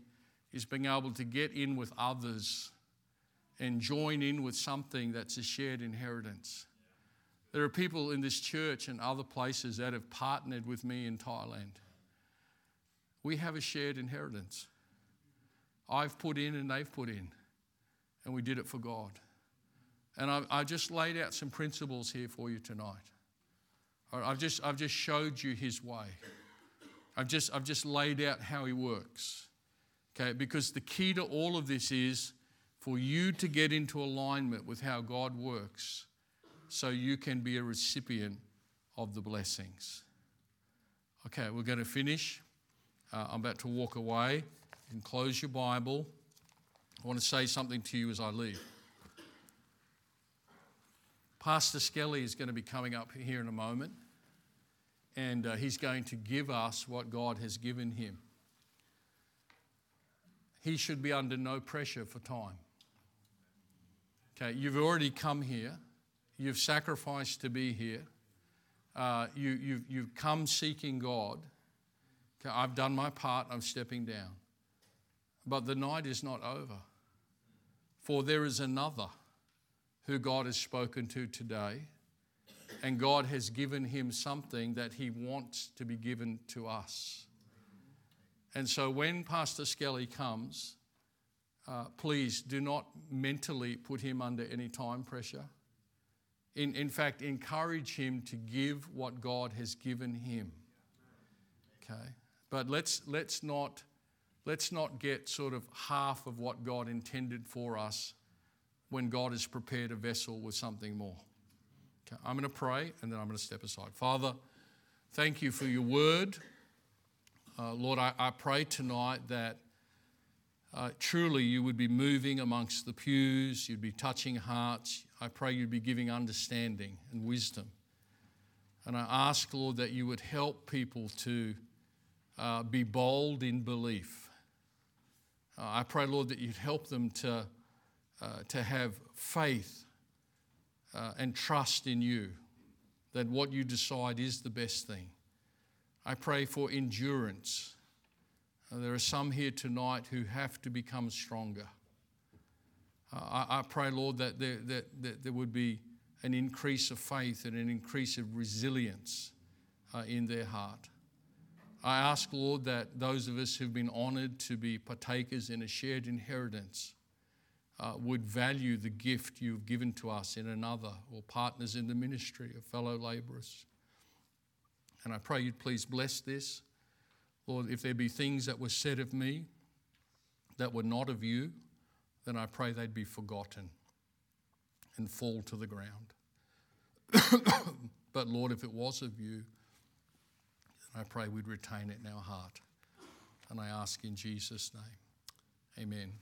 is being able to get in with others and join in with something that's a shared inheritance. There are people in this church and other places that have partnered with me in Thailand. We have a shared inheritance. I've put in and they've put in, and we did it for God. And I, I just laid out some principles here for you tonight. I've just, I've just showed you His way. I've just, I've just laid out how He works. Okay, because the key to all of this is for you to get into alignment with how God works so you can be a recipient of the blessings. Okay, we're going to finish. Uh, I'm about to walk away. and close your Bible. I want to say something to you as I leave. Pastor Skelly is going to be coming up here in a moment, and uh, he's going to give us what God has given him. He should be under no pressure for time. Okay, you've already come here, you've sacrificed to be here, uh, you, you've, you've come seeking God. I've done my part, I'm stepping down. But the night is not over, for there is another who God has spoken to today, and God has given him something that he wants to be given to us. And so when Pastor Skelly comes, uh, please do not mentally put him under any time pressure. In, in fact, encourage him to give what God has given him. Okay? But let's, let's, not, let's not get sort of half of what God intended for us when God has prepared a vessel with something more. Okay? I'm going to pray and then I'm going to step aside. Father, thank you for your word. Uh, Lord, I, I pray tonight that uh, truly you would be moving amongst the pews, you'd be touching hearts. I pray you'd be giving understanding and wisdom. And I ask, Lord, that you would help people to uh, be bold in belief. Uh, I pray, Lord, that you'd help them to, uh, to have faith uh, and trust in you, that what you decide is the best thing. I pray for endurance. Uh, there are some here tonight who have to become stronger. Uh, I, I, pray, Lord, that there, that, that there would be an increase of faith and an increase of resilience uh, in their heart. I ask, Lord, that those of us who've been honoured to be partakers in a shared inheritance uh, would value the gift you've given to us in another or partners in the ministry of fellow labourers. And I pray you'd please bless this. Lord, if there be things that were said of me that were not of you, then I pray they'd be forgotten and fall to the ground. but Lord, if it was of you, I pray we'd retain it in our heart. And I ask in Jesus' name. Amen.